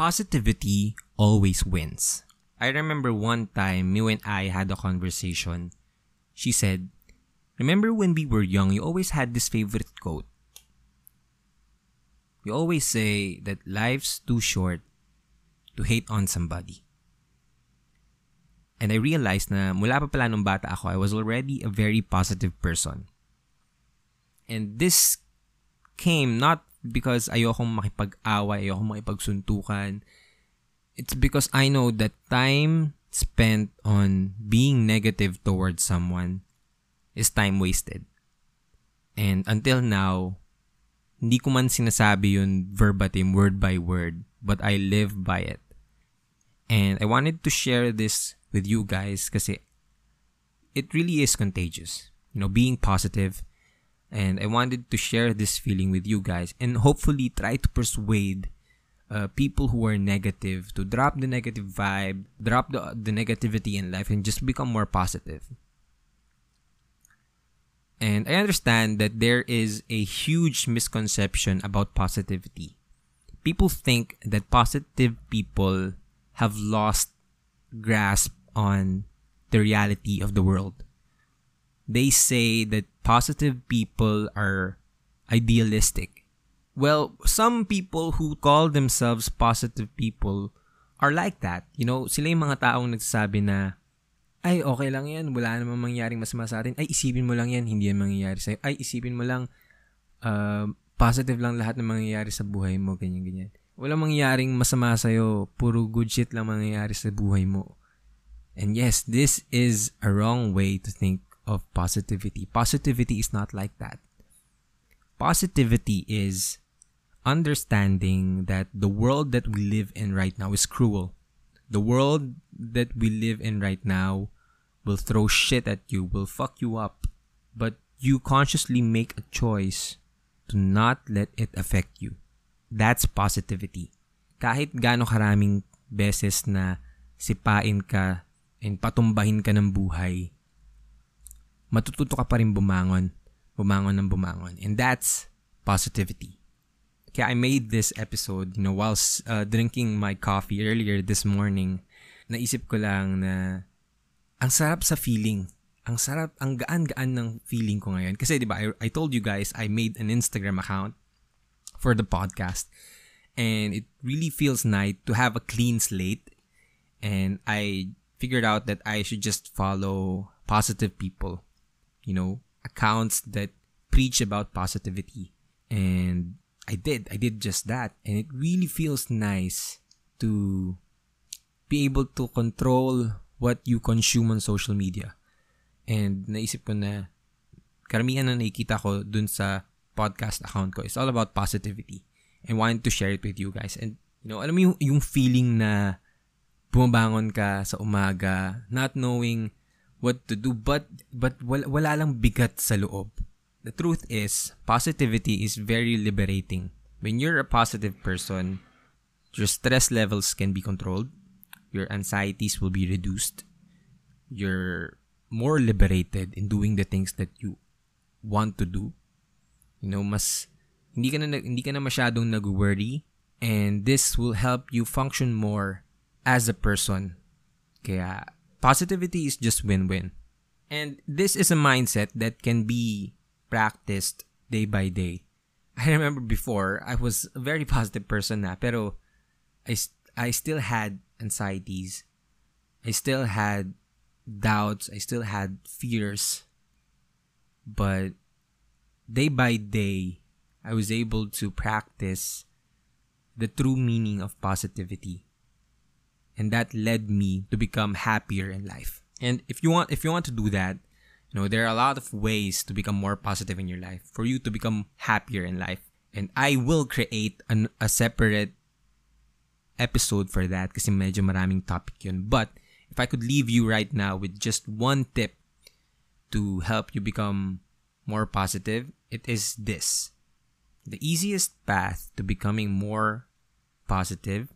positivity always wins. I remember one time, me and I had a conversation. She said, Remember when we were young, you always had this favorite quote. You always say that life's too short to hate on somebody. And I realized na mula pa pala nung bata ako, I was already a very positive person. And this came not because ayokong makipag-away, ayokong makipagsuntukan. It's because I know that time spent on being negative towards someone is time wasted. And until now, hindi ko man sinasabi yun verbatim, word by word, but I live by it. And I wanted to share this with you guys kasi it really is contagious. You know, being positive. And I wanted to share this feeling with you guys and hopefully try to persuade uh, people who are negative to drop the negative vibe, drop the, the negativity in life and just become more positive. And I understand that there is a huge misconception about positivity. People think that positive people have lost grasp on the reality of the world. They say that positive people are idealistic. Well, some people who call themselves positive people are like that. You know, sila yung mga taong nagsasabi na, ay, okay lang yan, wala namang mangyaring masama sa atin. Ay, isipin mo lang yan, hindi yan mangyayari sa'yo. Ay, isipin mo lang, uh, positive lang lahat ng mangyayari sa buhay mo, ganyan-ganyan. Wala mangyaring masama sa'yo, puro good shit lang mangyayari sa buhay mo. And yes, this is a wrong way to think of positivity. Positivity is not like that. Positivity is understanding that the world that we live in right now is cruel. The world that we live in right now will throw shit at you, will fuck you up. But you consciously make a choice to not let it affect you. That's positivity. Kahit gaano karaming beses na sipain ka and patumbahin ka ng buhay, matututo ka pa rin bumangon, bumangon ng bumangon. And that's positivity. Kaya I made this episode, you know, whilst uh, drinking my coffee earlier this morning, naisip ko lang na ang sarap sa feeling. Ang sarap, ang gaan-gaan ng feeling ko ngayon. Kasi 'di ba, I, I told you guys I made an Instagram account for the podcast. And it really feels nice to have a clean slate. And I figured out that I should just follow positive people, you know, accounts that preach about positivity. And I did. I did just that. And it really feels nice to be able to control what you consume on social media. And naisip ko na karamihan na nakikita ko dun sa podcast account ko is all about positivity. And wanted to share it with you guys. And, you know, alam mo yung, yung feeling na bumabangon ka sa umaga, not knowing what to do, but, but wala, wala lang bigat sa loob. The truth is, positivity is very liberating. When you're a positive person, your stress levels can be controlled, your anxieties will be reduced, you're more liberated in doing the things that you want to do. You know, mas hindi ka na hindi ka na masyadong nag-worry and this will help you function more as a person. Kaya, positivity is just win-win. And this is a mindset that can be practiced day by day. I remember before, I was a very positive person na, pero I, I still had anxieties. I still had doubts. I still had fears. But day by day, I was able to practice the true meaning of positivity and that led me to become happier in life. And if you want if you want to do that, you know, there are a lot of ways to become more positive in your life for you to become happier in life. And I will create an, a separate episode for that kasi medyo maraming topic yun. But if I could leave you right now with just one tip to help you become more positive, it is this. The easiest path to becoming more positive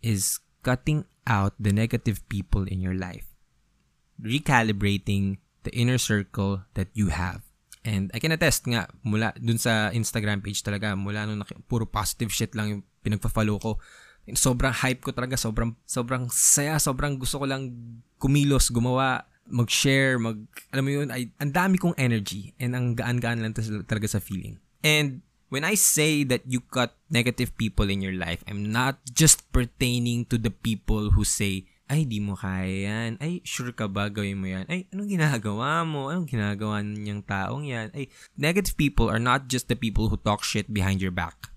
is cutting out the negative people in your life, recalibrating the inner circle that you have. And I can attest nga, mula dun sa Instagram page talaga, mula nung puro positive shit lang yung pinagpa-follow ko, sobrang hype ko talaga, sobrang sobrang saya, sobrang gusto ko lang kumilos, gumawa, mag-share, mag alam mo yun, ay ang dami kong energy and ang gaan-gaan lang talaga sa feeling. And when I say that you cut negative people in your life, I'm not just pertaining to the people who say, ay, di mo kaya yan. Ay, sure ka ba gawin mo yan? Ay, anong ginagawa mo? Anong ginagawa niyang taong yan? Ay, negative people are not just the people who talk shit behind your back.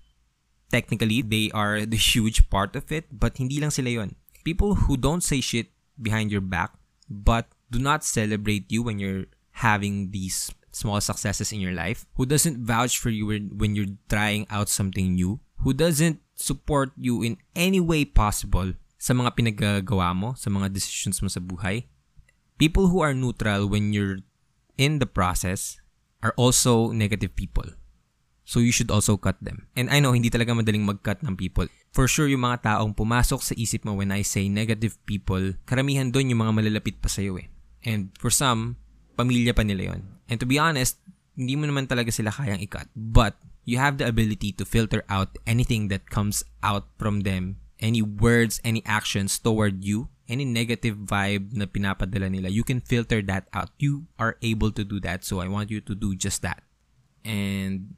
Technically, they are the huge part of it, but hindi lang sila yon. People who don't say shit behind your back, but do not celebrate you when you're having these small successes in your life, who doesn't vouch for you when, you're trying out something new, who doesn't support you in any way possible sa mga pinagagawa mo, sa mga decisions mo sa buhay. People who are neutral when you're in the process are also negative people. So you should also cut them. And I know, hindi talaga madaling mag-cut ng people. For sure, yung mga taong pumasok sa isip mo when I say negative people, karamihan doon yung mga malalapit pa sa'yo eh. And for some, pamilya pa nila yon. And to be honest, hindi mo naman talaga sila kayang i-cut. But, you have the ability to filter out anything that comes out from them, any words, any actions toward you, any negative vibe na pinapadala nila, you can filter that out. You are able to do that, so I want you to do just that. And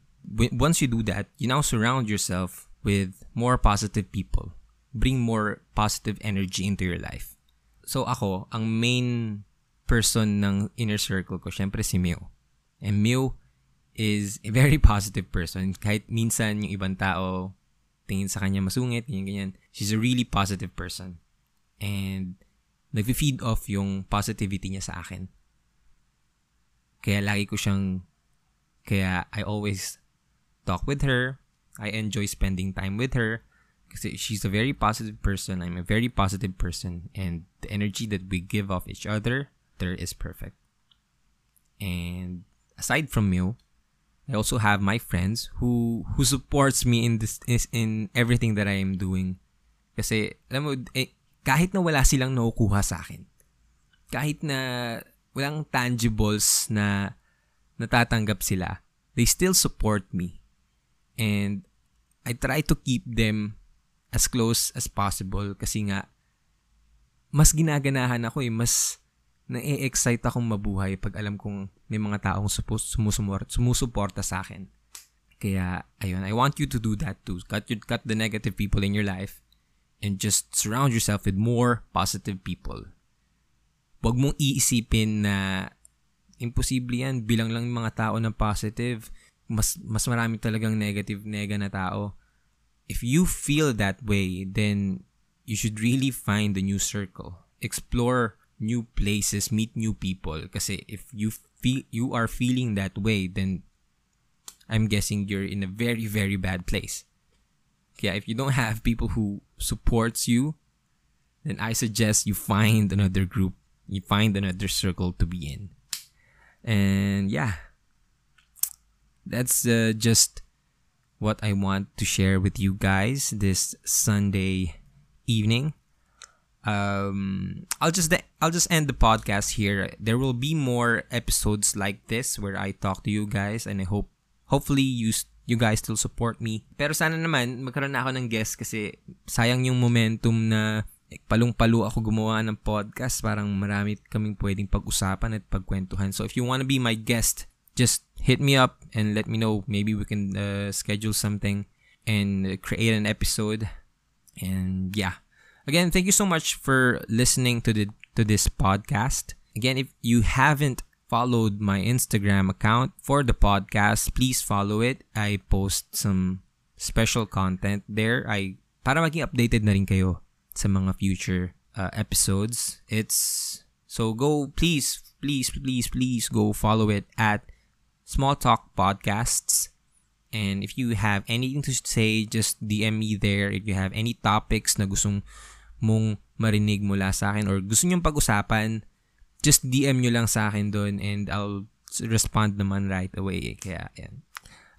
once you do that, you now surround yourself with more positive people. Bring more positive energy into your life. So ako, ang main person ng inner circle ko, syempre si Mew. And Mew is a very positive person. Kahit minsan yung ibang tao tingin sa kanya masungit, ganyan, ganyan. She's a really positive person. And nag-feed off yung positivity niya sa akin. Kaya lagi ko siyang, kaya I always talk with her. I enjoy spending time with her because she's a very positive person. I'm a very positive person, and the energy that we give off each other there is perfect. And aside from you, I also have my friends who who supports me in this in everything that I am doing. Kasi alam mo eh, kahit na wala silang nakukuha sa akin. Kahit na walang tangibles na natatanggap sila, they still support me And I try to keep them as close as possible kasi nga mas ginaganahan ako eh, mas na-excite akong mabuhay pag alam kong may mga taong sumusumor, sumusuporta sa akin. Kaya, ayun, I want you to do that too. Cut, you, cut the negative people in your life and just surround yourself with more positive people. Huwag mong iisipin na imposible yan, bilang lang mga tao ng positive mas mas marami talagang negative nega na tao. If you feel that way, then you should really find a new circle. Explore new places, meet new people kasi if you feel you are feeling that way, then I'm guessing you're in a very very bad place. Yeah, if you don't have people who supports you, then I suggest you find another group, you find another circle to be in. And yeah, that's uh, just what I want to share with you guys this Sunday evening. Um, I'll just I'll just end the podcast here. There will be more episodes like this where I talk to you guys, and I hope hopefully you you guys still support me. Pero sana naman magkaroon na ako ng guest kasi sayang yung momentum na palung-palo ako gumawa ng podcast. Parang marami kaming pwedeng pag-usapan at pagkwentuhan. So if you want to be my guest just hit me up and let me know. Maybe we can uh, schedule something and create an episode. And yeah, again, thank you so much for listening to the to this podcast. Again, if you haven't followed my Instagram account for the podcast, please follow it. I post some special content there. I para maging updated na rin kayo sa mga future uh, episodes. It's so go please please please please go follow it at Small Talk Podcasts. And if you have anything to say, just DM me there. If you have any topics na gustong mong marinig mula sa akin or gusto nyong pag-usapan, just DM nyo lang sa akin doon and I'll respond naman right away. Kaya, yan.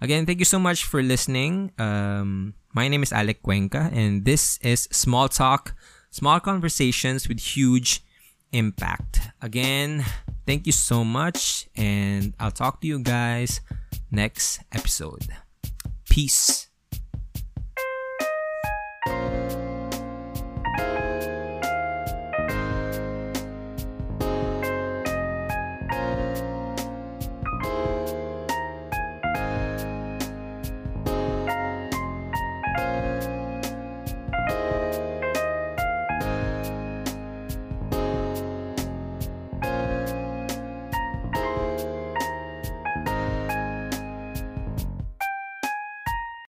Again, thank you so much for listening. Um, my name is Alec Cuenca and this is Small Talk, small conversations with huge impact. Again, Thank you so much, and I'll talk to you guys next episode. Peace.